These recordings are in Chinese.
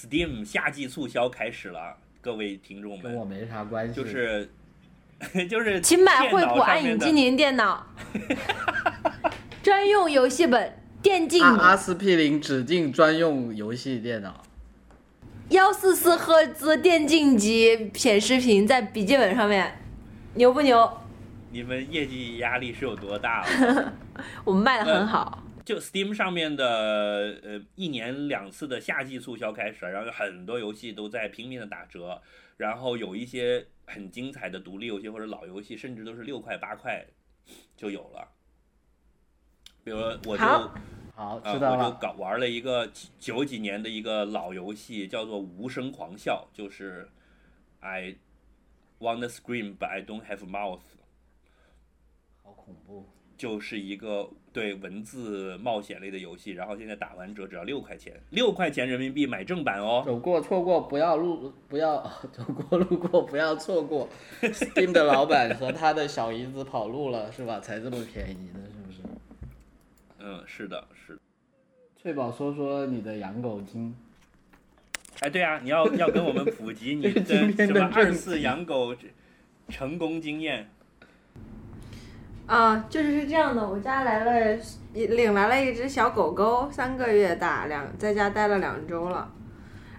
Steam 夏季促销开始了，各位听众们，跟我没啥关系。就是就是请买惠普安安影精灵电脑，专用游戏本，电竞阿阿司匹林指定专用游戏电脑。幺四四赫兹电竞级显示屏在笔记本上面，牛不牛？你们业绩压力是有多大了？我们卖的很好。就 Steam 上面的呃一年两次的夏季促销开始，然后有很多游戏都在拼命的打折，然后有一些很精彩的独立游戏或者老游戏，甚至都是六块八块就有了。比如我就好好，呃知道了。我就搞玩了一个九几年的一个老游戏，叫做《无声狂笑》，就是 I wanna scream but I don't have mouth。好恐怖。就是一个对文字冒险类的游戏，然后现在打完折只要六块钱，六块钱人民币买正版哦。走过错过不要路，不要 走过路过不要错过。Steam 的老板和他的小姨子跑路了，是吧？才这么便宜的，是不是？嗯，是的，是的。翠宝说说你的养狗经。哎，对啊，你要要跟我们普及你 的什么二次养狗成功经验。啊，就是是这样的，我家来了，领来了一只小狗狗，三个月大，两在家待了两周了。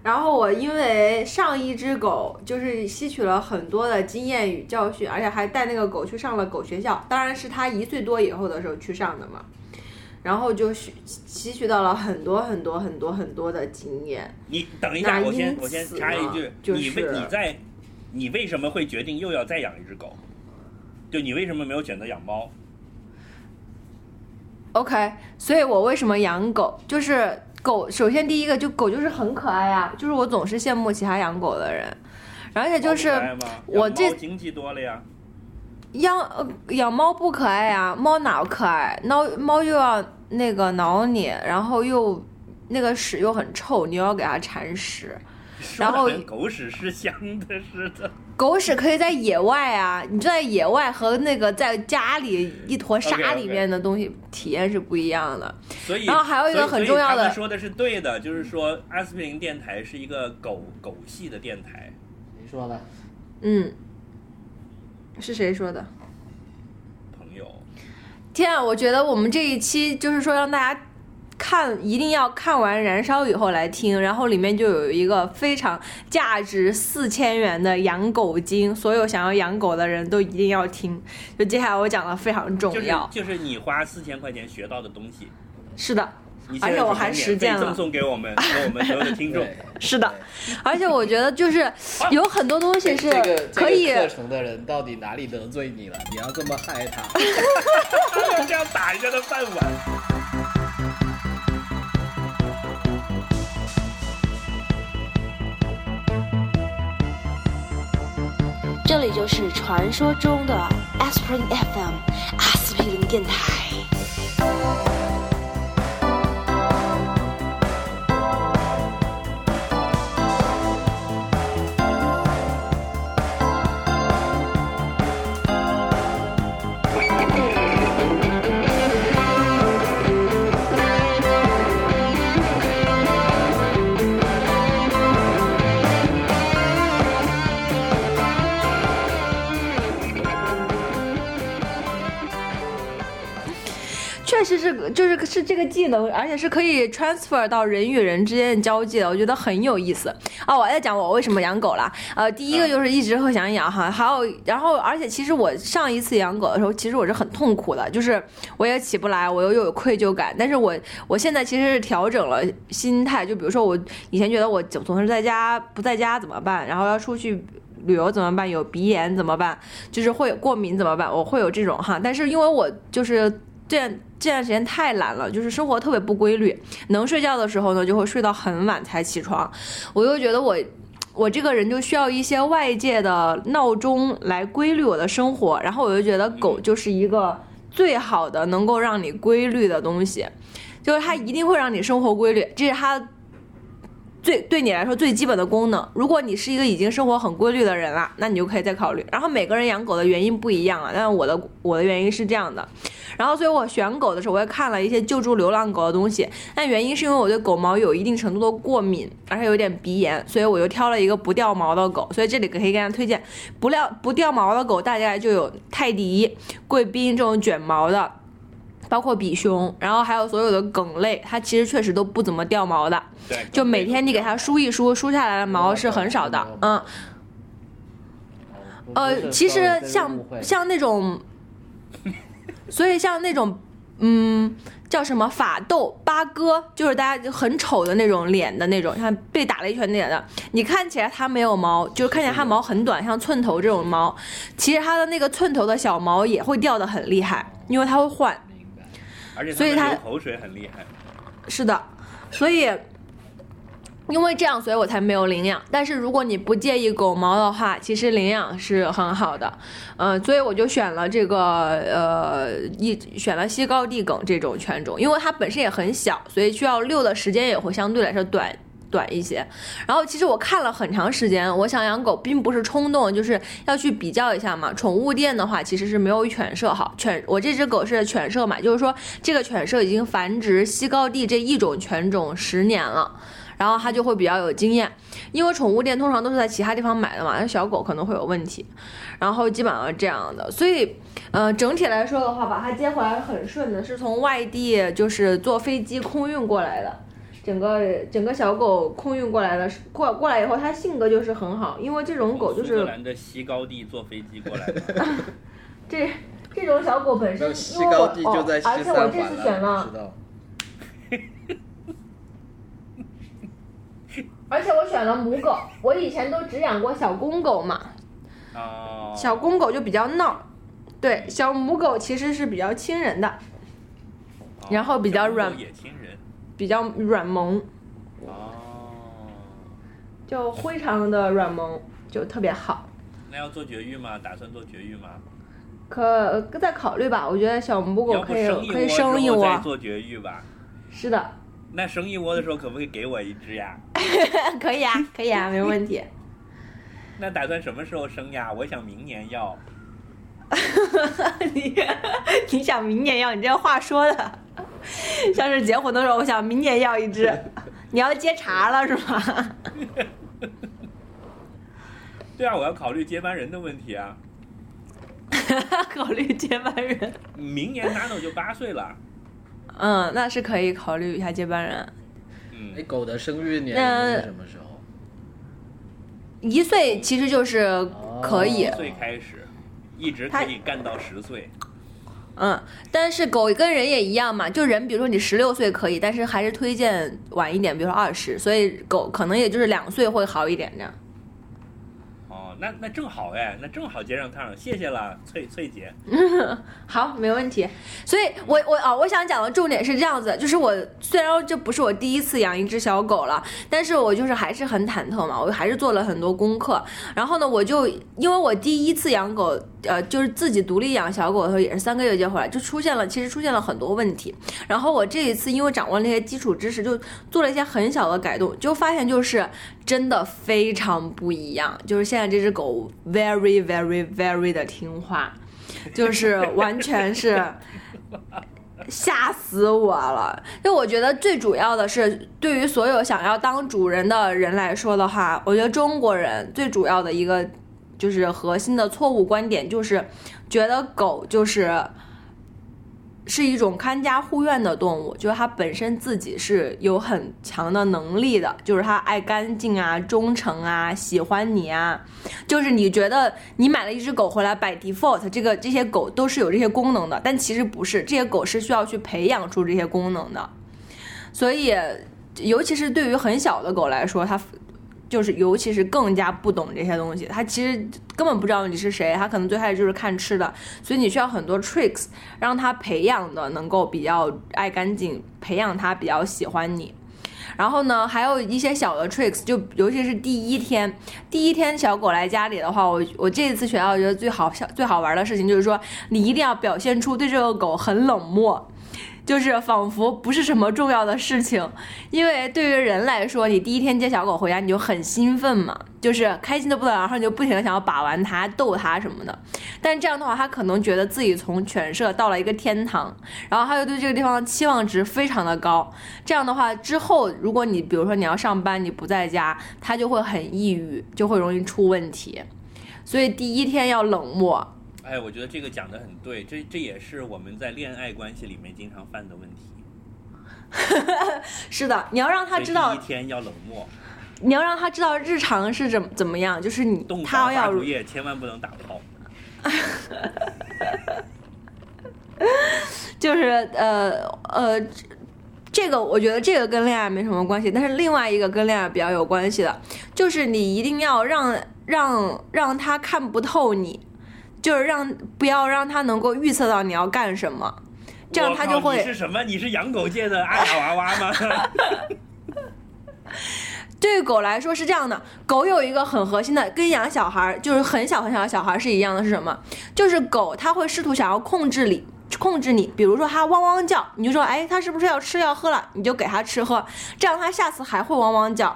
然后我因为上一只狗就是吸取了很多的经验与教训，而且还带那个狗去上了狗学校，当然是它一岁多以后的时候去上的嘛。然后就吸吸取到了很多很多很多很多的经验。你等一下，我先我先此插一句呢，就你为是你在你为什么会决定又要再养一只狗？对你为什么没有选择养猫？OK，所以我为什么养狗？就是狗，首先第一个就狗就是很可爱啊，就是我总是羡慕其他养狗的人，而且就是我这经济多了呀。养呃养猫不可爱啊，猫哪可爱？猫猫又要那个挠你，然后又那个屎又很臭，你又要给它铲屎。然后跟狗屎是香的似的。狗屎可以在野外啊，你就在野外和那个在家里一坨沙里面的东西体验是不一样的。所以，然后还有一个很重要的说的是对的，就是说阿司匹林电台是一个狗狗系的电台。谁说的？嗯，是谁说的？朋友，天啊，我觉得我们这一期就是说让大家看，一定要看完《燃烧》以后来听，然后里面就有一个非常价值四千元的养狗经，所有想要养狗的人都一定要听。就接下来我讲的非常重就是要，就是你花四千块钱学到的东西，是的，而且我还实践了 赠送给我们给我们所有的听众。是的，而且我觉得就是有很多东西是这个可以这个课程的人到底哪里得罪你了？你要这么害他？这样打人家的饭碗。这里就是传说中的 Aspirin FM 阿司匹林电台。就是是这个技能，而且是可以 transfer 到人与人之间的交际的，我觉得很有意思。啊，我在讲我为什么养狗了。呃，第一个就是一直会想养哈，还有然后而且其实我上一次养狗的时候，其实我是很痛苦的，就是我也起不来，我又又有愧疚感。但是我我现在其实是调整了心态，就比如说我以前觉得我总总是在家不在家怎么办，然后要出去。旅游怎么办？有鼻炎怎么办？就是会有过敏怎么办？我会有这种哈，但是因为我就是这段这段时间太懒了，就是生活特别不规律，能睡觉的时候呢就会睡到很晚才起床，我又觉得我。我这个人就需要一些外界的闹钟来规律我的生活，然后我就觉得狗就是一个最好的能够让你规律的东西，就是它一定会让你生活规律，这是它最对你来说最基本的功能。如果你是一个已经生活很规律的人了，那你就可以再考虑。然后每个人养狗的原因不一样啊，但我的我的原因是这样的。然后所以我选狗的时候，我也看了一些救助流浪狗的东西，但原因是因为我对狗毛有一定程度的过敏，而且有点鼻炎，所以我就挑了一个不掉毛的狗。所以这里可以给大家推荐不掉不掉毛的狗，大概就有泰迪、贵宾这种卷毛的。包括比熊，然后还有所有的梗类，它其实确实都不怎么掉毛的，对，就每天你给它梳一梳，梳下来的毛是很少的，嗯。呃，其实像像那种，所以像那种，嗯，叫什么法斗、八哥，就是大家就很丑的那种脸的那种，像被打了一拳那的，你看起来它没有毛，就是看起来它毛很短，像寸头这种毛，其实它的那个寸头的小毛也会掉的很厉害，因为它会换。而且所以它流口水很厉害。是的，所以因为这样，所以我才没有领养。但是如果你不介意狗毛的话，其实领养是很好的。嗯、所以我就选了这个呃一选了西高地梗这种犬种，因为它本身也很小，所以需要遛的时间也会相对来说短。短一些，然后其实我看了很长时间，我想养狗并不是冲动，就是要去比较一下嘛。宠物店的话其实是没有犬舍好，犬我这只狗是犬舍嘛，就是说这个犬舍已经繁殖西高地这一种犬种十年了。然后它就会比较有经验，因为宠物店通常都是在其他地方买的嘛，那小狗可能会有问题，然后基本上是这样的，所以，呃，整体来说的话，把它接回来很顺的，是从外地就是坐飞机空运过来的，整个整个小狗空运过来的，过过来以后，它性格就是很好，因为这种狗就是苏格兰的西高地坐飞机过来的，这这种小狗本身，西因为我高地就在哦，而且我这次选了。而且我选了母狗，我以前都只养过小公狗嘛，哦，小公狗就比较闹，对，小母狗其实是比较亲人的，哦然后比较软也亲人。比较软萌，哦，就非常的软萌，就特别好。那要做绝育吗？打算做绝育吗？可再考虑吧，我觉得小母狗要不可以可以生一窝做绝育吧。是的，那生一窝的时候可不可以给我一只呀？可以啊，可以啊，没问题。那打算什么时候生呀？我想明年要。你你想明年要，你这话说的，像是结婚的时候，我想明年要一只，你要接茬了是吗？对啊，我要考虑接班人的问题啊。考虑接班人，明年 Nano 就八岁了。嗯，那是可以考虑一下接班人。嗯那，，狗的生育年那龄是什么时候？一岁其实就是可以，哦岁开始，一直可以干到十岁。嗯，但是狗跟人也一样嘛，就人，比如说你十六岁可以，但是还是推荐晚一点，比如说二十，所以狗可能也就是两岁会好一点这样。那那正好哎，那正好接上趟，谢谢了，翠翠姐。好，没问题。所以我我啊、我想讲的重点是这样子，就是我虽然这不是我第一次养一只小狗了，但是我就是还是很忐忑嘛，我还是做了很多功课。然后呢，我就因为我第一次养狗，呃，就是自己独立养小狗的时候，也是三个月接回来，就出现了其实出现了很多问题。然后我这一次因为掌握那些基础知识，就做了一些很小的改动，就发现就是真的非常不一样。就是现在这只狗 very very very 的听话。就是完全是吓死我了。就我觉得最主要的是，对于所有想要当主人的人来说的话，我觉得中国人最主要的一个就是核心的错误观点，就是觉得狗就是。是一种看家护院的动物，就是它本身自己是有很强的能力的，就是它爱干净啊、忠诚啊、喜欢你啊，就是你觉得你买了一只狗回来，by default 这个这些狗都是有这些功能的，但其实不是，这些狗是需要去培养出这些功能的。所以，尤其是对于很小的狗来说，它就是尤其是更加不懂这些东西，它其实根本不知道你是谁，它可能最开始就是看吃的，所以你需要很多 tricks 让它培养的能够比较爱干净，培养它比较喜欢你。然后呢，还有一些小的 tricks，就尤其是第一天，第一天小狗来家里的话，我我这一次学到觉得最好笑、最好玩的事情就是说，你一定要表现出对这个狗很冷漠。就是仿佛不是什么重要的事情，因为对于人来说，你第一天接小狗回家，你就很兴奋嘛，就是开心的不得了，然后你就不停的想要把玩它、逗它什么的。但这样的话，它可能觉得自己从犬舍到了一个天堂，然后它就对这个地方期望值非常的高。这样的话，之后如果你比如说你要上班，你不在家，它就会很抑郁，就会容易出问题。所以第一天要冷漠。哎，我觉得这个讲的很对，这这也是我们在恋爱关系里面经常犯的问题。是的，你要让他知道第一天要冷漠，你要让他知道日常是怎怎么样，就是你动他要如夜千万不能打炮。就是呃呃，这个我觉得这个跟恋爱没什么关系，但是另外一个跟恋爱比较有关系的，就是你一定要让让让他看不透你，就是让不要让他能够预测到你要干什么，这样他就会你是什么？你是养狗界的阿雅娃娃吗？对于狗来说是这样的，狗有一个很核心的，跟养小孩儿就是很小很小的小孩儿是一样的，是什么？就是狗它会试图想要控制你，控制你。比如说它汪汪叫，你就说，哎，它是不是要吃要喝了？你就给它吃喝，这样它下次还会汪汪叫。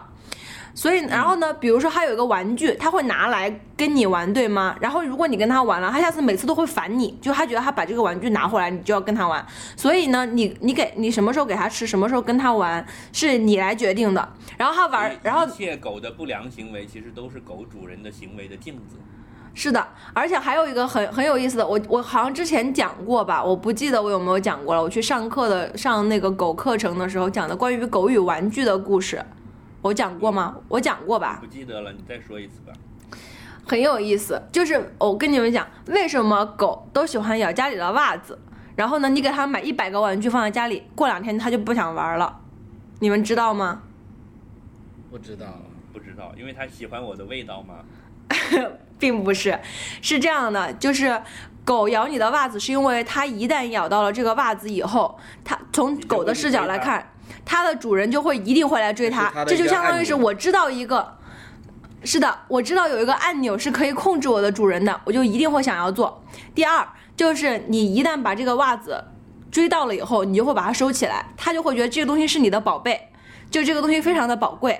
所以，然后呢，比如说他有一个玩具，他会拿来跟你玩，对吗？然后如果你跟他玩了，他下次每次都会烦你，就他觉得他把这个玩具拿回来，你就要跟他玩。所以呢，你你给你什么时候给他吃，什么时候跟他玩，是你来决定的。然后他玩，然后一切狗的不良行为其实都是狗主人的行为的镜子。是的，而且还有一个很很有意思的，我我好像之前讲过吧，我不记得我有没有讲过了。我去上课的上那个狗课程的时候讲的关于狗与玩具的故事，我讲过吗？我讲过吧，不记得了，你再说一次吧。很有意思。就是我跟你们讲，为什么狗都喜欢咬家里的袜子，然后呢，你给它买一百个玩具放在家里，过两天它就不想玩了，你们知道吗？不知道，不知道，因为它喜欢我的味道吗？并不是，是这样的，就是狗咬你的袜子，是因为它一旦咬到了这个袜子以后，它从狗的视角来看，它的主人就会一定会来追它这就相当于是我知道一个。是的，我知道有一个按钮是可以控制我的主人的，我就一定会想要做。第二，就是你一旦把这个袜子追到了以后，你就会把它收起来，它就会觉得这个东西是你的宝贝，就这个东西非常的宝贵。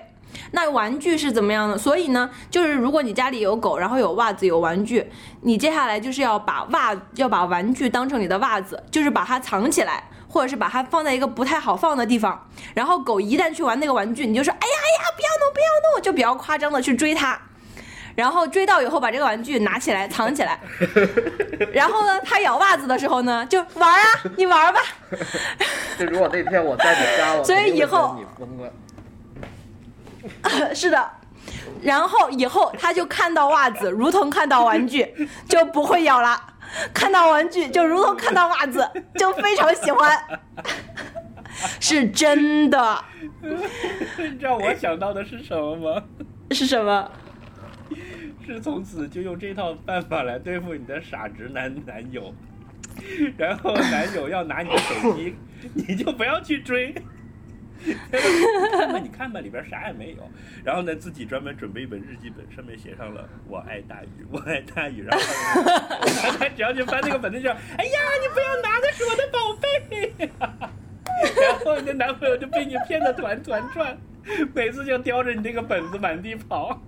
那玩具是怎么样的？所以呢，就是如果你家里有狗，然后有袜子有玩具，你接下来就是要把袜要把玩具当成你的袜子，就是把它藏起来，或者是把它放在一个不太好放的地方。然后狗一旦去玩那个玩具，你就说哎呀哎呀不要弄不要弄，就比较夸张的去追它。然后追到以后，把这个玩具拿起来藏起来，然后呢，它咬袜子的时候呢，就玩啊，你玩吧，就如果那天我在你家，我 所以以后你疯了。是的，然后以后它就看到袜子，如同看到玩具，就不会咬了；看到玩具，就如同看到袜子，就非常喜欢。是真的，你知道我想到的是什么吗？是什么？是从此就用这套办法来对付你的傻直男男友，然后男友要拿你的手机，你就不要去追。看吧，你看吧，里边啥也没有。然后呢，自己专门准备一本日记本，上面写上了“我爱大鱼，我爱大鱼”。然后 他只要去翻那个本子，就哎呀，你不要拿，那是我的宝贝。然后你的男朋友就被你骗得团团转，每次就叼着你那个本子满地跑。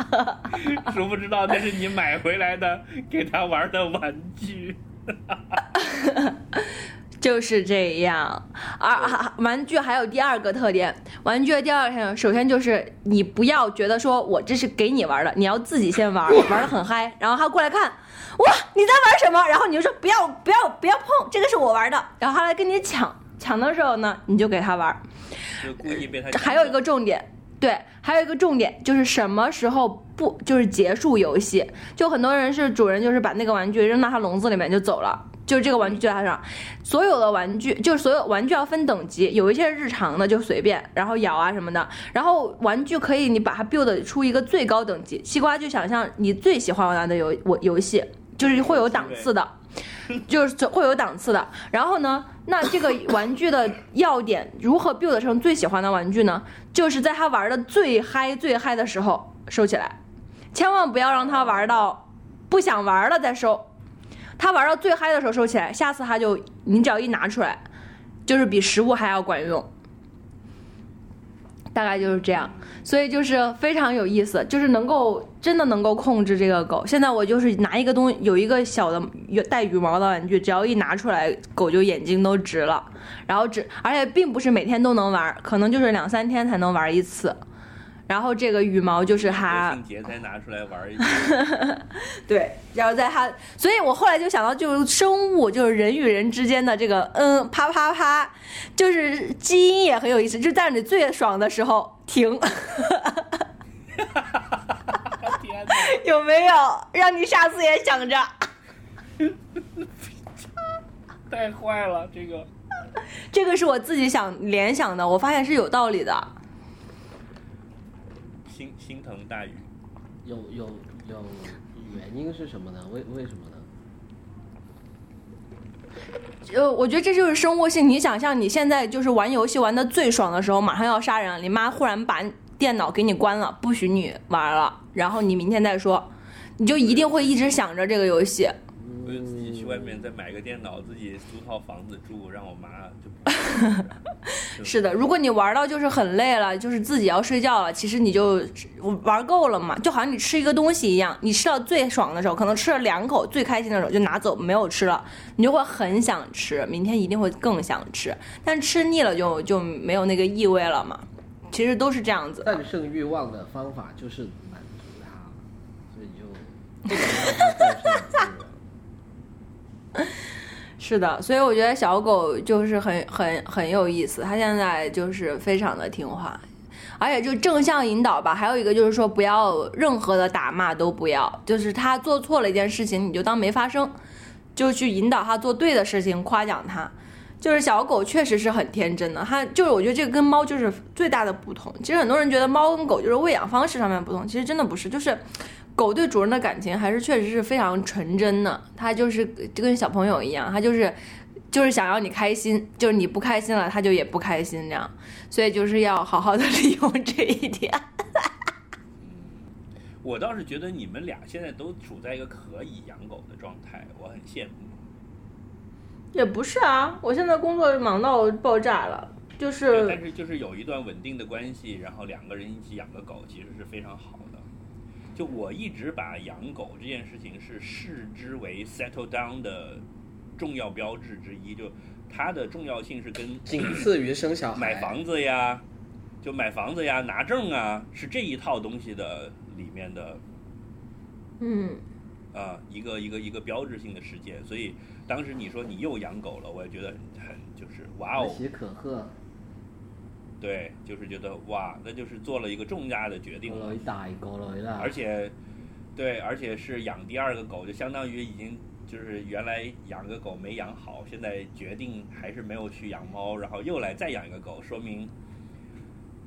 殊不知道那是你买回来的给他玩的玩具。就是这样。而啊玩具还有第二个特点，玩具的第二点，首先就是你不要觉得说我这是给你玩的，你要自己先玩，玩的很嗨，然后他过来看，哇，你在玩什么？然后你就说不要不要不要碰，这个是我玩的，然后他来跟你抢，抢的时候呢，你就给他玩。就故意被他还有一个重点，对，还有一个重点就是什么时候不就是结束游戏？就很多人是主人，就是把那个玩具扔到他笼子里面就走了。就是这个玩具就在他上，所有的玩具就所有玩具要分等级，有一些日常的就随便，然后咬啊什么的，然后玩具可以你把它 build 出一个最高等级。西瓜就想象你最喜欢玩的游我游戏，就是会有档次的。就是会有档次的。然后呢，那这个玩具的要点如何 build 成最喜欢的玩具呢？就是在他玩的最嗨最嗨的时候收起来，千万不要让他玩到不想玩了再收。他玩到最嗨的时候收起来，下次他就你只要一拿出来，就是比食物还要管用。大概就是这样，所以就是非常有意思，就是能够真的能够控制这个狗。现在我就是拿一个东西，有一个小的有带羽毛的玩具，只要一拿出来，狗就眼睛都直了。然后只而且并不是每天都能玩，可能就是两三天才能玩一次。然后这个羽毛就是它国庆节才拿出来玩一次，对，然后在它，所以我后来就想到，就是生物，就是人与人之间的这个嗯啪啪啪，就是基因也很有意思，就在你最爽的时候停！有没有让你下次也想着？太坏了，这个这个是我自己想联想的，我发现是有道理的。心心疼大宇。有有有原因是什么呢？为为什么呢？呃，我觉得这就是生物性。你想象你现在就是玩游戏玩的最爽的时候，马上要杀人了，你妈忽然把电脑给你关了，不许你玩了，然后你明天再说，你就一定会一直想着这个游戏。我就自己去外面再买个电脑，自己租套房子住，让我妈就。是的，如果你玩到就是很累了，就是自己要睡觉了，其实你就玩够了嘛，就好像你吃一个东西一样，你吃到最爽的时候，可能吃了两口最开心的时候就拿走没有吃了，你就会很想吃，明天一定会更想吃，但吃腻了就就没有那个意味了嘛。其实都是这样子的。战胜欲望的方法就是满足它，所以就不能让它战 胜欲望。是的，所以我觉得小狗就是很很很有意思，它现在就是非常的听话，而且就正向引导吧。还有一个就是说，不要任何的打骂都不要，就是它做错了一件事情，你就当没发生，就去引导它做对的事情，夸奖它。就是小狗确实是很天真的，它就是我觉得这个跟猫就是最大的不同。其实很多人觉得猫跟狗就是喂养方式上面不同，其实真的不是，就是狗对主人的感情还是确实是非常纯真的，它就是就跟小朋友一样，它就是 就是想要你开心，就是你不开心了，它就也不开心这样，所以就是要好好的利用这一点。我倒是觉得你们俩现在都处在一个可以养狗的状态，我很羡慕。也不是啊，我现在工作忙到爆炸了，就是但是就是有一段稳定的关系，然后两个人一起养个狗，其实是非常好的。就我一直把养狗这件事情是视之为 settle down 的重要标志之一，就它的重要性是跟 仅次于生小孩。买房子呀，就买房子呀、拿证啊，是这一套东西的里面的嗯，啊、一个一个一个标志性的事件。所以当时你说你又养狗了，我也觉得很很就是哇哦，可喜可贺，对，就是觉得哇，那就是做了一个重大的决定了女，大個女啦。而且对，而且是养第二个狗，就相当于已经。就是原来养个狗没养好，现在决定还是没有去养猫，然后又来再养一个狗，说明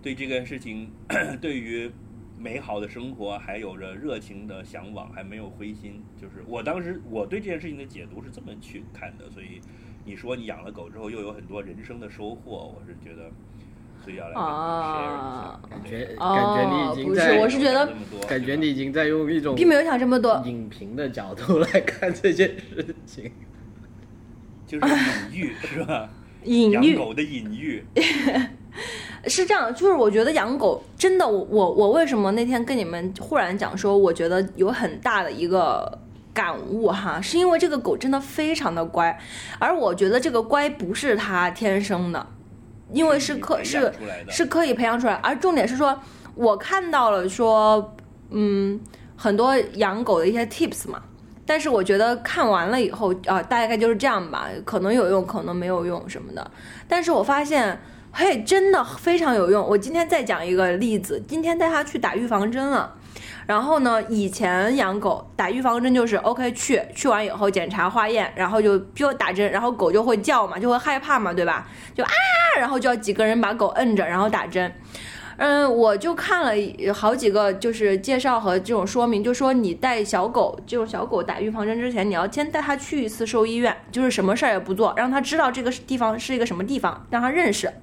对这件事情，对于美好的生活还有着热情的向往，还没有灰心。就是我当时我对这件事情的解读是这么去看的，所以你说你养了狗之后又有很多人生的收获，我是觉得，所以要来跟你们 share 一下啊。感觉哦感觉你已经不是在，我是觉得这么多感觉你已经在用一种并没有想这么多。影评的角度来看这件事情。就是隐喻是吧？隐喻养狗的隐喻，是这样，就是我觉得养狗真的，我我我为什么那天跟你们忽然讲说，我觉得有很大的一个感悟哈，是因为这个狗真的非常的乖，而我觉得这个乖不是它天生的，因为是可是是可以培养出来，而重点是说，我看到了说，嗯，很多养狗的一些 tips 嘛，但是我觉得看完了以后啊、大概就是这样吧，可能有用，可能没有用什么的。但是我发现，嘿，真的非常有用。我今天再讲一个例子，今天带它去打预防针了。然后呢，以前养狗打预防针就是 OK 去，去完以后检查化验，然后就就打针，然后狗就会叫嘛，就会害怕嘛，对吧？就啊，然后就要几个人把狗摁着，然后打针。嗯，我就看了好几个，就是介绍和这种说明，就说你带小狗这种小狗打预防针之前，你要先带它去一次兽医院，就是什么事儿也不做，让它知道这个地方是一个什么地方，让它认识，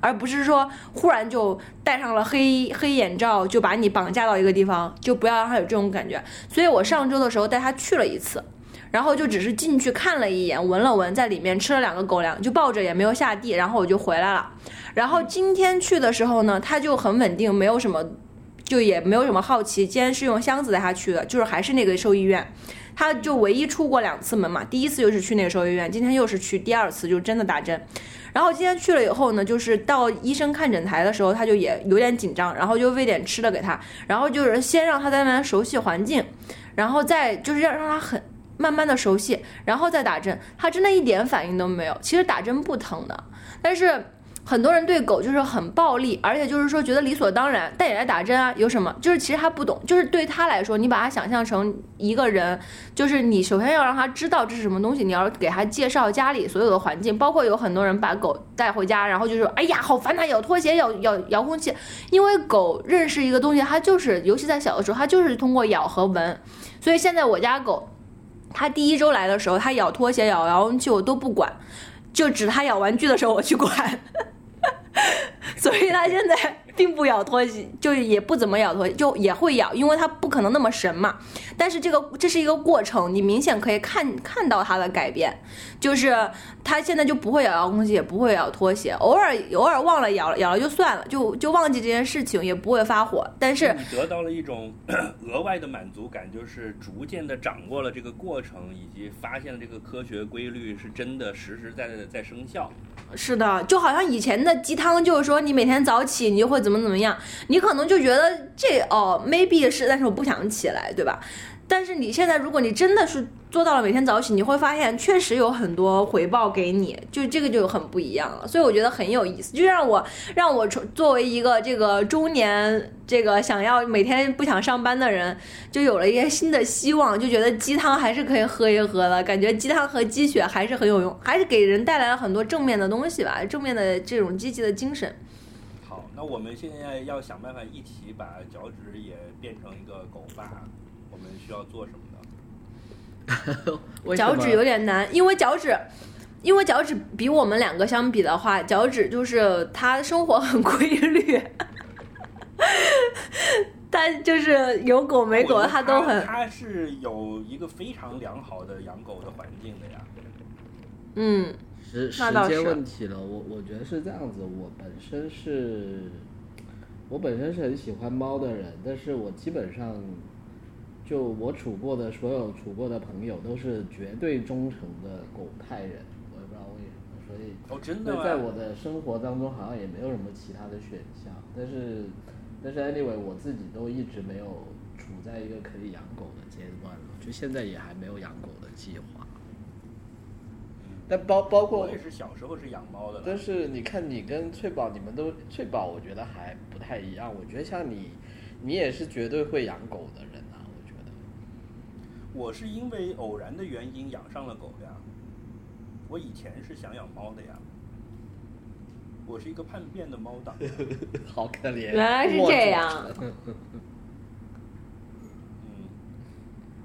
而不是说忽然就戴上了黑黑眼罩就把你绑架到一个地方，就不要让他有这种感觉。所以我上周的时候带他去了一次。然后就只是进去看了一眼，闻了闻，在里面吃了两个狗粮，就抱着也没有下地，然后我就回来了。然后今天去的时候呢，他就很稳定，没有什么，就也没有什么好奇。今天是用箱子带他去的，就是还是那个兽医院。他就唯一出过两次门嘛，第一次就是去那个兽医院，今天又是去第二次，就真的打针。然后今天去了以后呢，就是到医生看诊台的时候，他就也有点紧张，然后就喂点吃的给他，然后就是先让他在那边熟悉环境，然后再就是让让他很慢慢的熟悉，然后再打针。他真的一点反应都没有。其实打针不疼的，但是。很多人对狗就是很暴力，而且就是说觉得理所当然，带也来打针啊，有什么？就是其实他不懂，就是对他来说，你把他想象成一个人，就是你首先要让他知道这是什么东西，你要给他介绍家里所有的环境，包括有很多人把狗带回家，然后就说，哎呀，好烦呐，咬拖鞋，咬咬遥控器，因为狗认识一个东西，它就是，尤其在小的时候，它就是通过咬和闻，所以现在我家狗，它第一周来的时候，它咬拖鞋、咬遥控器我都不管，就指它咬玩具的时候我去管。所以它现在并不咬拖鞋，就也不怎么咬拖鞋，就也会咬，因为它不可能那么神嘛。但是这个这是一个过程，你明显可以看看到它的改变，就是他现在就不会咬遥控器，也不会咬拖鞋，偶尔偶尔忘了咬了，咬了就算了，就就忘记这件事情，也不会发火。但是你得到了一种 额外的满足感，就是逐渐的掌握了这个过程，以及发现了这个科学规律是真的实实在在的在生效。是的，就好像以前的鸡汤，就是说你每天早起你就会怎么怎么样，你可能就觉得这哦 maybe 是，但是我不想起来，对吧？但是你现在如果你真的是做到了每天早起，你会发现确实有很多回报给你，就这个就很不一样了。所以我觉得很有意思，就让我让我作为一个这个中年这个想要每天不想上班的人，就有了一些新的希望，就觉得鸡汤还是可以喝一喝的，感觉鸡汤和鸡血还是很有用，还是给人带来了很多正面的东西吧，正面的这种积极的精神。好，那我们现在要想办法一起把脚趾也变成一个狗爸，我们需要做什么呢？么脚趾有点难，因为脚趾，因为脚趾比我们两个相比的话，脚趾就是他生活很规律，但就是有狗没狗他都很，他是有一个非常良好的养狗的环境的呀。嗯时时间问题了，我我觉得是这样子，我本身是，我本身是很喜欢猫的人，但是我基本上，就我处过的所有处过的朋友都是绝对忠诚的狗派人，我也不知道为什么，所以哦，真的吗？在我的生活当中好像也没有什么其他的选项，但是但是 anyway 我自己都一直没有处在一个可以养狗的阶段了，就现在也还没有养狗的计划。但包包括我也是小时候是养猫的，但是你看，你跟翠宝，你们都翠宝，我觉得还不太一样。我觉得像你，你也是绝对会养狗的人我是因为偶然的原因养上了狗呀。我以前是想养猫的呀。我是一个叛变的猫党。好可怜。原来是这样。嗯，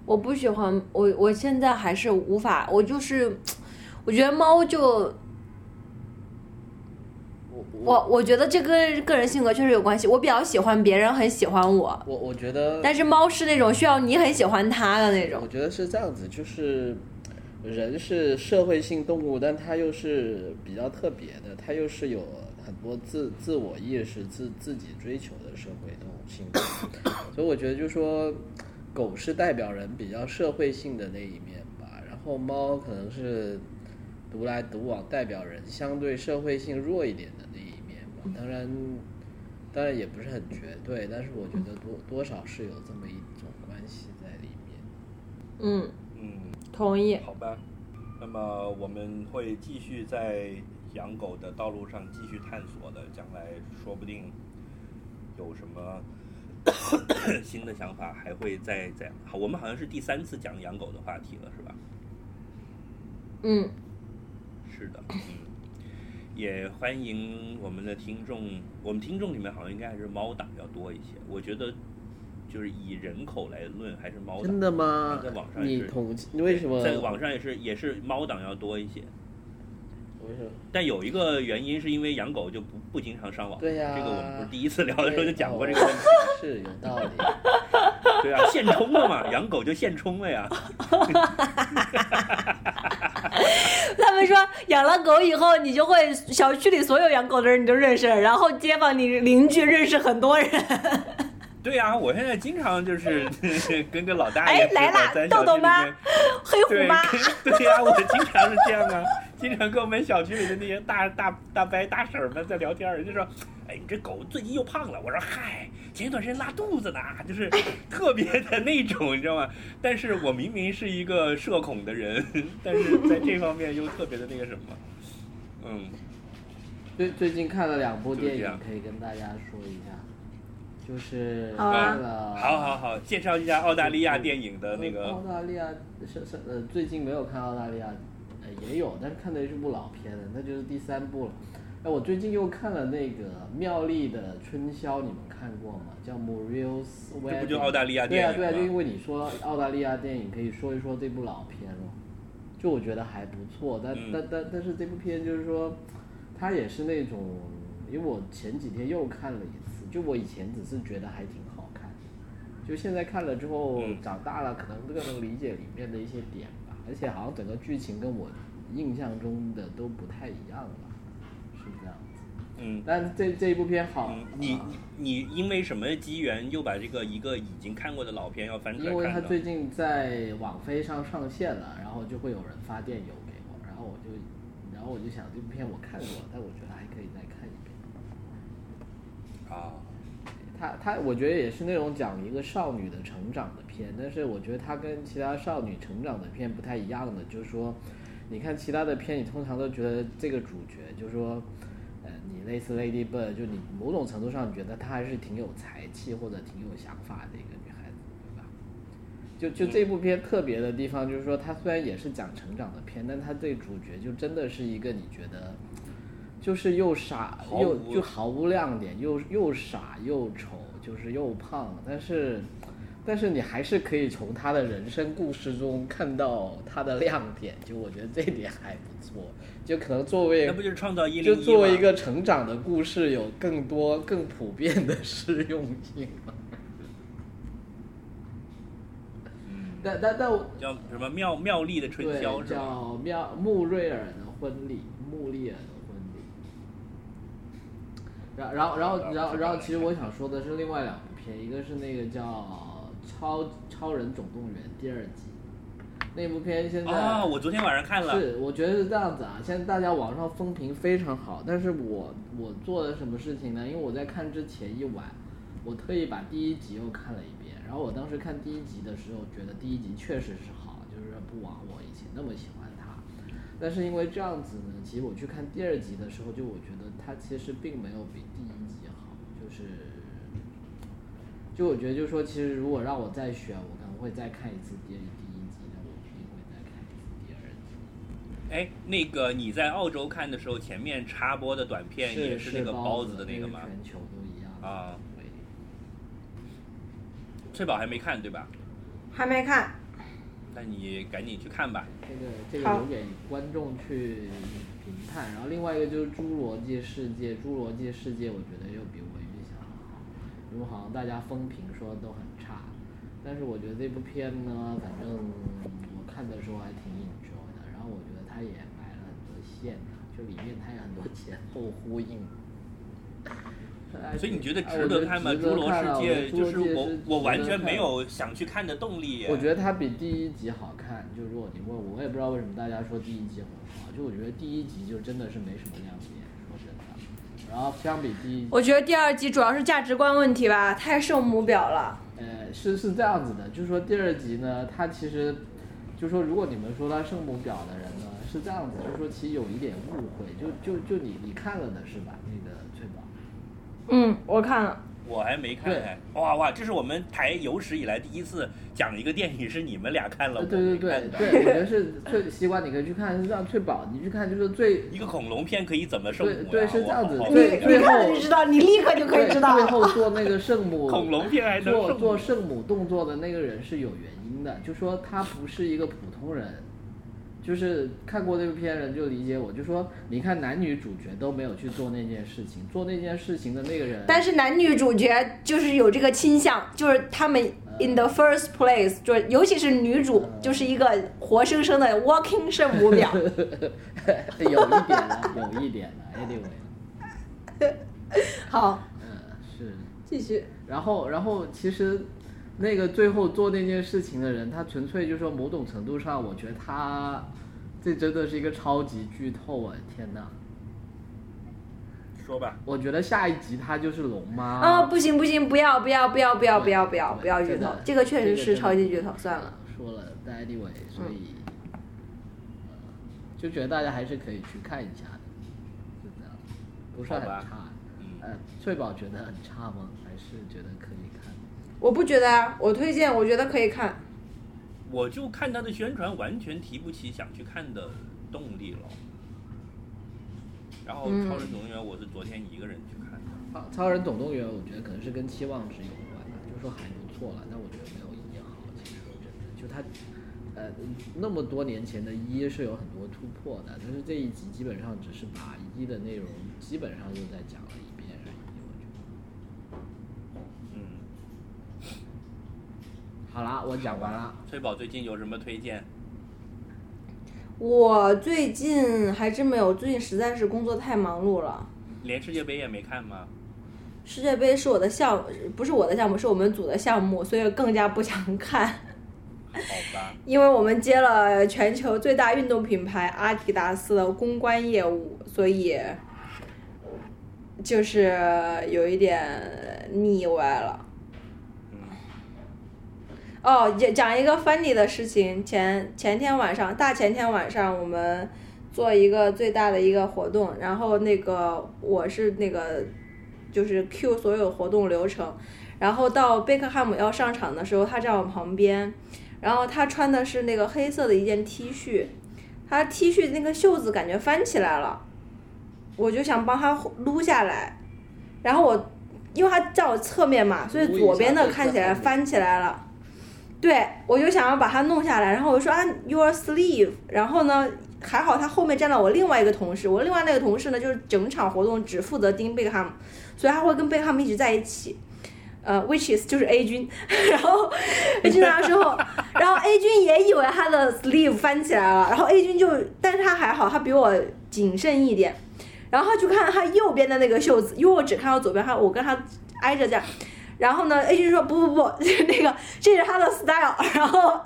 我不喜欢我，我现在还是无法，我就是，我觉得猫就我我我觉得这跟个人性格确实有关系。我比较喜欢别人很喜欢我，我我觉得，但是猫是那种需要你很喜欢它的那种我。觉得是这样子，就是人是社会性动物，但它又是比较特别的，它又是有很多自自我意识、自自己追求的社会动物性格，所以我觉得就是说，狗是代表人比较社会性的那一面吧，然后猫可能是独来独往，代表人相对社会性弱一点。当然，当然也不是很绝对，但是我觉得多多少是有这么一种关系在里面。嗯，嗯，同意。好吧。那么我们会继续在养狗的道路上继续探索的，将来说不定有什么 新的想法，还会再再好。我们好像是第三次讲养狗的话题了，是吧？嗯，是的，嗯，也欢迎我们的听众，我们听众里面好像应该还是猫党要多一些。我觉得就是以人口来论，还是猫党真的吗在网？上也是你统计为什么？在网上也是也是猫党要多一些。为什么？但有一个原因是因为养狗就不不经常上网，对呀这个我们不是第一次聊的时候就讲过这个问题，是有道理。对啊，现充了嘛，养狗就现充了呀。他们说养了狗以后，你就会小区里所有养狗的人你都认识，然后街坊你邻居认识很多人。对呀、我现在经常就是 跟着老大哎爷来了豆豆妈黑虎妈，对呀、我经常是这样啊，经常跟我们小区里的那些大大大伯大婶们在聊天人家说：“哎，你这狗最近又胖了。”我说：“嗨，前一段时间拉肚子呢，就是特别的那种，你知道吗？”但是我明明是一个社恐的人，但是在这方面又特别的那个什么，嗯，最最近看了两部电影可以跟大家说一下，就是看了，好好好，介绍一下澳大利亚电影的那个。澳，大利亚是是呃，最近没有看澳大利亚，呃也有，但是看的是部老片的，那就是第三部了。哎，我最近又看了那个妙丽的春宵，你们看过吗？叫《Muriel's Wedding》。这不就澳大利亚电影对啊，对啊，就因为你说澳大利亚电影，可以说一说这部老片了。就我觉得还不错，但、嗯但但但是这部片就是说，它也是那种，因为我前几天又看了一次，就我以前只是觉得还挺好看，就现在看了之后，嗯长大了可能更能理解里面的一些点吧，而且好像整个剧情跟我印象中的都不太一样了，是这样子。嗯。但这这一部片好，嗯，你啊你因为什么机缘又把这个一个已经看过的老片要翻出来因为看呢？它最近在网飞上上线了，然后就会有人发电邮给我，然后我就，然后我就想这部片我看过了，但我觉得还可以再看一遍。啊，他他我觉得也是那种讲一个少女的成长的片，但是我觉得它跟其他少女成长的片不太一样的，就是说，你看其他的片，你通常都觉得这个主角就是说，呃，你类似 Lady Bird，就你某种程度上觉得她还是挺有才气或者挺有想法的一个女孩子，对吧？就就这部片特别的地方，就是说它虽然也是讲成长的片，但它对主角就真的是一个你觉得，就是又傻又就毫无亮点，又又傻又丑，就是又胖，但是但是你还是可以从他的人生故事中看到他的亮点，就我觉得这点还不错。就可能作为那不就是创造一就作为一个成长的故事，有更多更普遍的适用性嘛。嗯，但但但我叫什么妙妙丽的春对宵是吧？叫妙穆瑞尔的婚礼，穆丽尔的婚礼。然然后然后然后然后，其实我想说的是另外两部片，一个是那个叫《超超人总动员》第二集，那部片现在啊，我昨天晚上看了，是，我觉得是这样子啊。现在大家网上风评非常好，但是我我做了什么事情呢？因为我在看之前一晚，我特意把第一集又看了一遍。然后我当时看第一集的时候，觉得第一集确实是好，就是不枉我以前那么喜欢它。但是因为这样子呢，其实我去看第二集的时候，就我觉得它其实并没有比第一集好，就是，就我觉得就是说，其实如果让我再选，我可能会再看一次第第一集，但我不一定会再看一次第二集。哎，那个你在澳洲看的时候，前面插播的短片也是那个包子子的那个吗？全球都一样啊对翠宝还没看对吧？还没看。那你赶紧去看吧。这个这个留给观众去评判。然后另外一个就是《侏罗纪世界》，《侏罗纪世界》我觉得又比我好，因为好像大家风评说都很差，但是我觉得这部片呢，反正我看的时候还挺 enjoy 的。然后我觉得他也埋了很多线，就里面它有很多前后呼应。所以你觉得哎值得看吗？侏罗世界就是我我完全没有想去看的动力。我觉得它比第一集好看。就如果你问我，我也不知道为什么大家说第一集很好。就我觉得第一集就真的是没什么亮点。然后相比第一，我觉得第二集主要是价值观问题吧，太圣母婊了。呃，是是这样子的，就是说第二集呢，它其实，就是说如果你们说他圣母婊的人呢，是这样子，就是说其实有一点误会，就就就你你看了的是吧？那个翠宝。嗯，我看了。我还没看哇哇，这是我们台有史以来第一次讲一个电影是你们俩看了，对对对。对，我觉得是翠西瓜，你可以去看，是让翠宝，你去看就是最一个恐龙片可以怎么圣母呀？对对是这样子你对你看了就知道，你立刻就可以知道最。后做那个圣母 恐龙片还能做做？圣母动作的那个人是有原因的，就说他不是一个普通人，就是看过这部片人就理解我，就说你看男女主角都没有去做那件事情，做那件事情的那个人，但是男女主角就是有这个倾向，就是他们呃 in the first place，就是尤其是女主，就是一个活生生的 walking 圣母婊。有一点了，有一点了，anyway，好，嗯，是。继续。然后，然后其实那个最后做那件事情的人，他纯粹就是说某种程度上，我觉得他这真的是一个超级剧透啊！天哪，说吧，我觉得下一集他就是龙妈啊，不行不行，不要不要不要不要不要不要不要剧透真的，这个确实是超级剧透，算了。说了，但 anyway，所以、呃就觉得大家还是可以去看一下的，是这样，不是很差。嗯，呃，翠宝觉得很差吗？还是觉得？我不觉得啊，我推荐，我觉得可以看。我就看他的宣传，完全提不起想去看的动力了。然后嗯《超人总动员》，我是昨天一个人去看的。超超人总动员，我觉得可能是跟期望值有关的，就是说还不错了，但我觉得没有一好。其实说真的，就它，呃，那么多年前的一是有很多突破的，但是这一集基本上只是把一的内容基本上又在讲了一遍而已。我觉得。嗯，好啦，我讲完了。崔宝最近有什么推荐？我最近还真没有，最近实在是工作太忙碌了。连世界杯也没看吗？世界杯是我的项，不是我的项目，是我们组的项目，所以更加不想看。好吧，因为我们接了全球最大运动品牌阿迪达斯的公关业务，所以就是有一点腻歪了。嗯，哦，讲讲一个 funny 的事情，前前天晚上，大前天晚上我们做一个最大的一个活动，然后那个我是那个就是 Q 所有活动流程，然后到贝克汉姆要上场的时候，他站我旁边，然后他穿的是那个黑色的一件 T 恤，他 T 恤那个袖子感觉翻起来了，我就想帮他撸下来，然后我因为他在我侧面嘛，所以左边的看起来翻起来了。对，我就想要把它弄下来，然后我说啊，your sleeve，然后呢，还好他后面站了我另外一个同事，我另外那个同事呢，就是整场活动只负责盯贝克汉姆，所以他会跟贝克汉姆一直在一起，呃，which is 就是 A 君，然后 A 君拿的时候，然后 A 君也以为他的 sleeve 翻起来了，然后 A 君就，但是他还好，他比我谨慎一点，然后就看他右边的那个袖子，因为我只看到左边，他我跟他挨着这样。然后呢，A 君说不不不，那个这是他的 style，然后，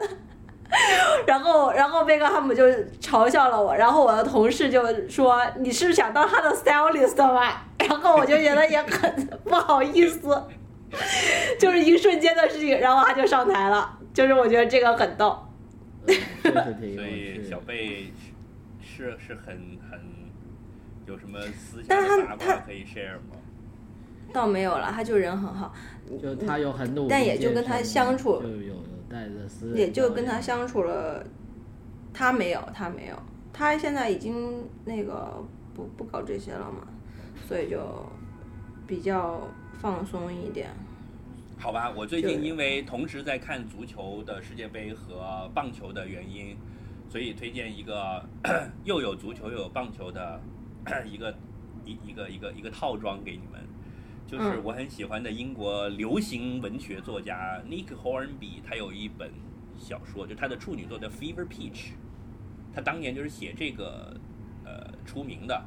然后然后贝克汉姆就嘲笑了我，然后我的同事就说你是想当他的 stylist 吗？然后我就觉得也很不好意思，就是一瞬间的事情，然后他就上台了，就是我觉得这个很逗。所以小贝是是很很有什么私下但是他的八卦他可以 share 吗？倒没有了，他就人很好，就他有很努力，但也就跟他相处就有有带着私人也就跟他相处了，他没有，他没有，他现在已经那个不不搞这些了嘛，所以就比较放松一点。好吧，我最近因为同时在看足球的世界杯和棒球的原因，所以推荐一个 又有足球又有棒球的 一个一一个一个一个套装给你们。就是嗯。我很喜欢的英国流行文学作家 Nick Hornby，他有一本小说，就他的处女作叫《Fever Pitch》，他当年就是写这个呃出名的，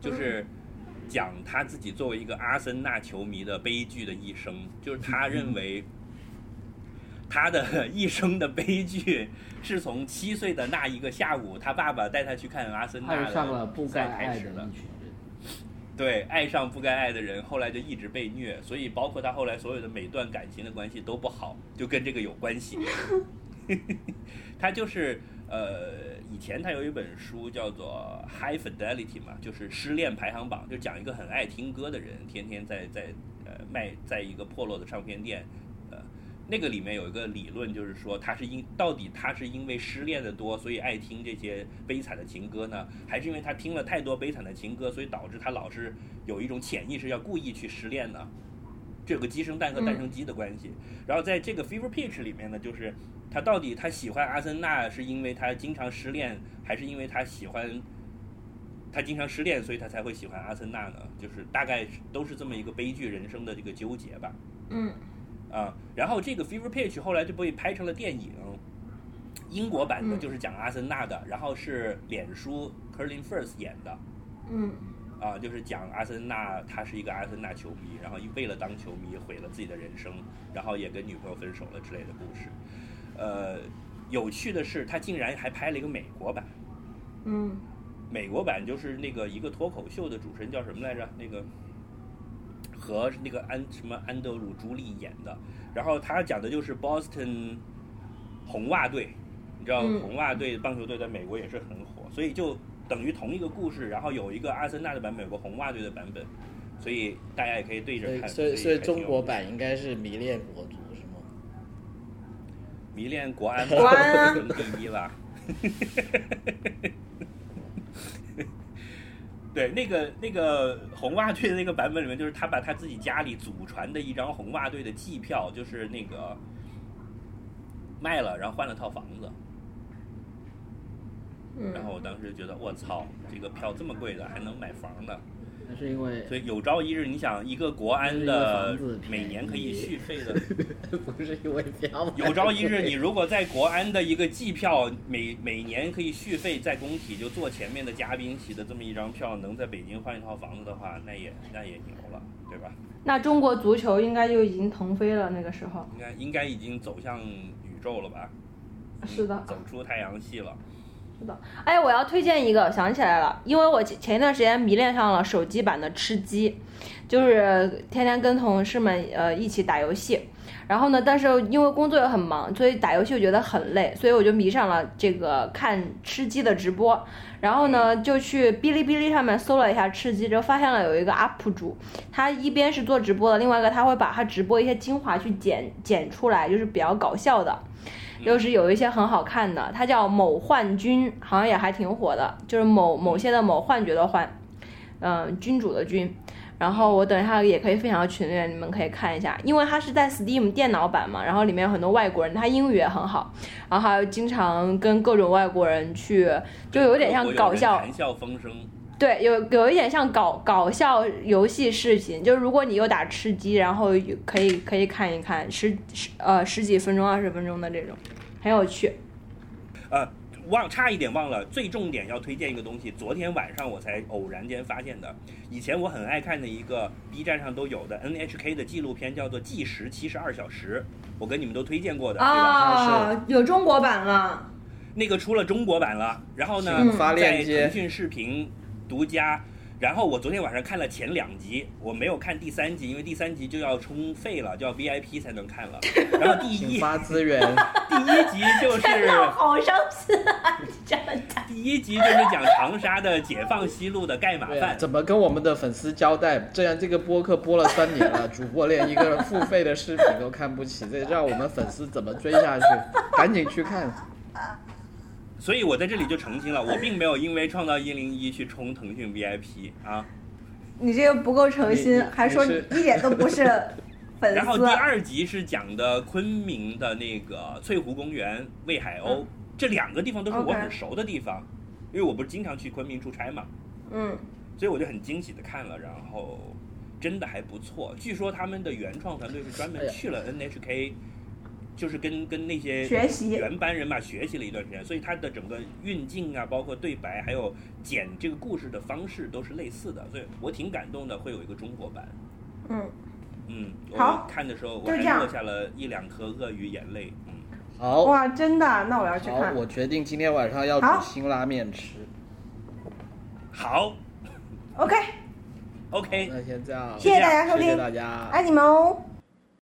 就是讲他自己作为一个阿森纳球迷的悲剧的一生，就是他认为他的一生的悲剧 是从七岁的那一个下午，他爸爸带他去看阿森纳爱上了不该赛开爱始的。对，爱上不该爱的人，后来就一直被虐，所以包括他后来所有的每段感情的关系都不好，就跟这个有关系。他就是呃，以前他有一本书叫做《High Fidelity》嘛，就是失恋排行榜，就讲一个很爱听歌的人，天天在在呃卖在一个破落的唱片店，呃，那个里面有一个理论，就是说他是因到底他是因为失恋的多，所以爱听这些悲惨的情歌呢，还是因为他听了太多悲惨的情歌，所以导致他老是有一种潜意识要故意去失恋呢？这有个鸡生蛋和蛋生鸡的关系。然后在这个 Fever Pitch 里面呢，就是他到底他喜欢阿森纳是因为他经常失恋，还是因为他喜欢他经常失恋，所以他才会喜欢阿森纳呢？就是大概都是这么一个悲剧人生的这个纠结吧。嗯，啊。然后这个 Fever Pitch 后来就被拍成了电影，英国版的嗯就是讲阿森纳的，然后是脸书 Colin Firth 演的。嗯啊，就是讲阿森纳，他是一个阿森纳球迷，然后为了当球迷毁了自己的人生，然后也跟女朋友分手了之类的故事。呃，有趣的是，他竟然还拍了一个美国版，嗯美国版就是那个一个脱口秀的主持人叫什么来着？那个和那个安什么安德鲁朱莉演的，然后他讲的就是 Boston 红袜队，你知道嗯红袜队棒球队在美国也是很火，所以就等于同一个故事，然后有一个阿森纳的版本，有个红袜队的版本，所以大家也可以对着看。所以所以中国版应该是迷恋国足是吗？迷恋国安，第一了。对，那个那个红袜队的那个版本里面，就是他把他自己家里祖传的一张红袜队的季票，就是那个卖了，然后换了套房子。嗯然后我当时觉得，我操，这个票这么贵的，还能买房的。那是因为所以有朝一日，你想一个国安的每年可以续费的，不是因为票有朝一日，你如果在国安的一个季票，每每年可以续费，在工体就坐前面的嘉宾席的这么一张票，能在北京换一套房子的话，那也那也牛了，对吧？那中国足球应该就已经腾飞了，那个时候。应该应该已经走向宇宙了吧？是的走出太阳系了。是的，哎，我要推荐一个，想起来了，因为我前一段时间迷恋上了手机版的吃鸡，就是天天跟同事们呃一起打游戏，然后呢，但是因为工作又很忙，所以打游戏我觉得很累，所以我就迷上了这个看吃鸡的直播，然后呢就去哔哩哔哩上面搜了一下吃鸡，就发现了有一个 UP 主，他一边是做直播的，另外一个他会把他直播一些精华去剪剪出来，就是比较搞笑的。又是有一些很好看的，它叫某幻君，好像也还挺火的，就是某某些的某幻觉的幻，嗯、君主的君。然后我等一下也可以分享到群里面，你们可以看一下，因为它是在 Steam 电脑版嘛，然后里面有很多外国人，他英语也很好，然后还有经常跟各种外国人去，就有点像搞笑 谈笑风生。对，有有一点像搞搞笑游戏视频，就是如果你又打吃鸡，然后有可以可以看一看十十呃十几分钟、二十分钟的这种，很有趣。呃，忘差一点忘了，最重点要推荐一个东西，昨天晚上我才偶然间发现的。以前我很爱看的一个 B 站上都有的 NHK 的纪录片，叫做《计时七十二小时》，我跟你们都推荐过的，对吧？啊，有中国版了。那个出了中国版了，然后呢，请发链在接腾讯视频独家。然后我昨天晚上看了前两集，我没有看第三集，因为第三集就要充费了，就要 VIP 才能看了。然后第一发资源，第一集就是，好伤心啊！你这样讲，第一集就是讲长沙的解放西路的盖码饭。怎么跟我们的粉丝交代？这样这个播客播了三年了，主播连一个付费的视频都看不起，这让我们粉丝怎么追下去？赶紧去看。所以我在这里就澄清了，我并没有因为创造一零一去充腾讯 VIP 啊。你这个不够诚心，还说你一点都不是粉丝然后第。二集是讲的昆明的那个翠湖公园、魏海鸥，这两个地方都是我很熟的地方，因为我不是经常去昆明出差嘛，嗯，所以我就很惊喜的看了，然后真的还不错。据说他们的原创团队是专门去了 NHK，就是跟跟那些学习原班人马学习了一段时间，所以他的整个运镜啊，包括对白，还有剪这个故事的方式都是类似的，所以我挺感动的，会有一个中国版。嗯，嗯，好我看的时候我还落下了一两颗鳄鱼眼泪。嗯，好，哇，真的，那我要去，看。我决定今天晚上要煮辛拉面吃。好 OK，，OK，那先这样，谢谢大家收听谢谢大家，爱你们哦。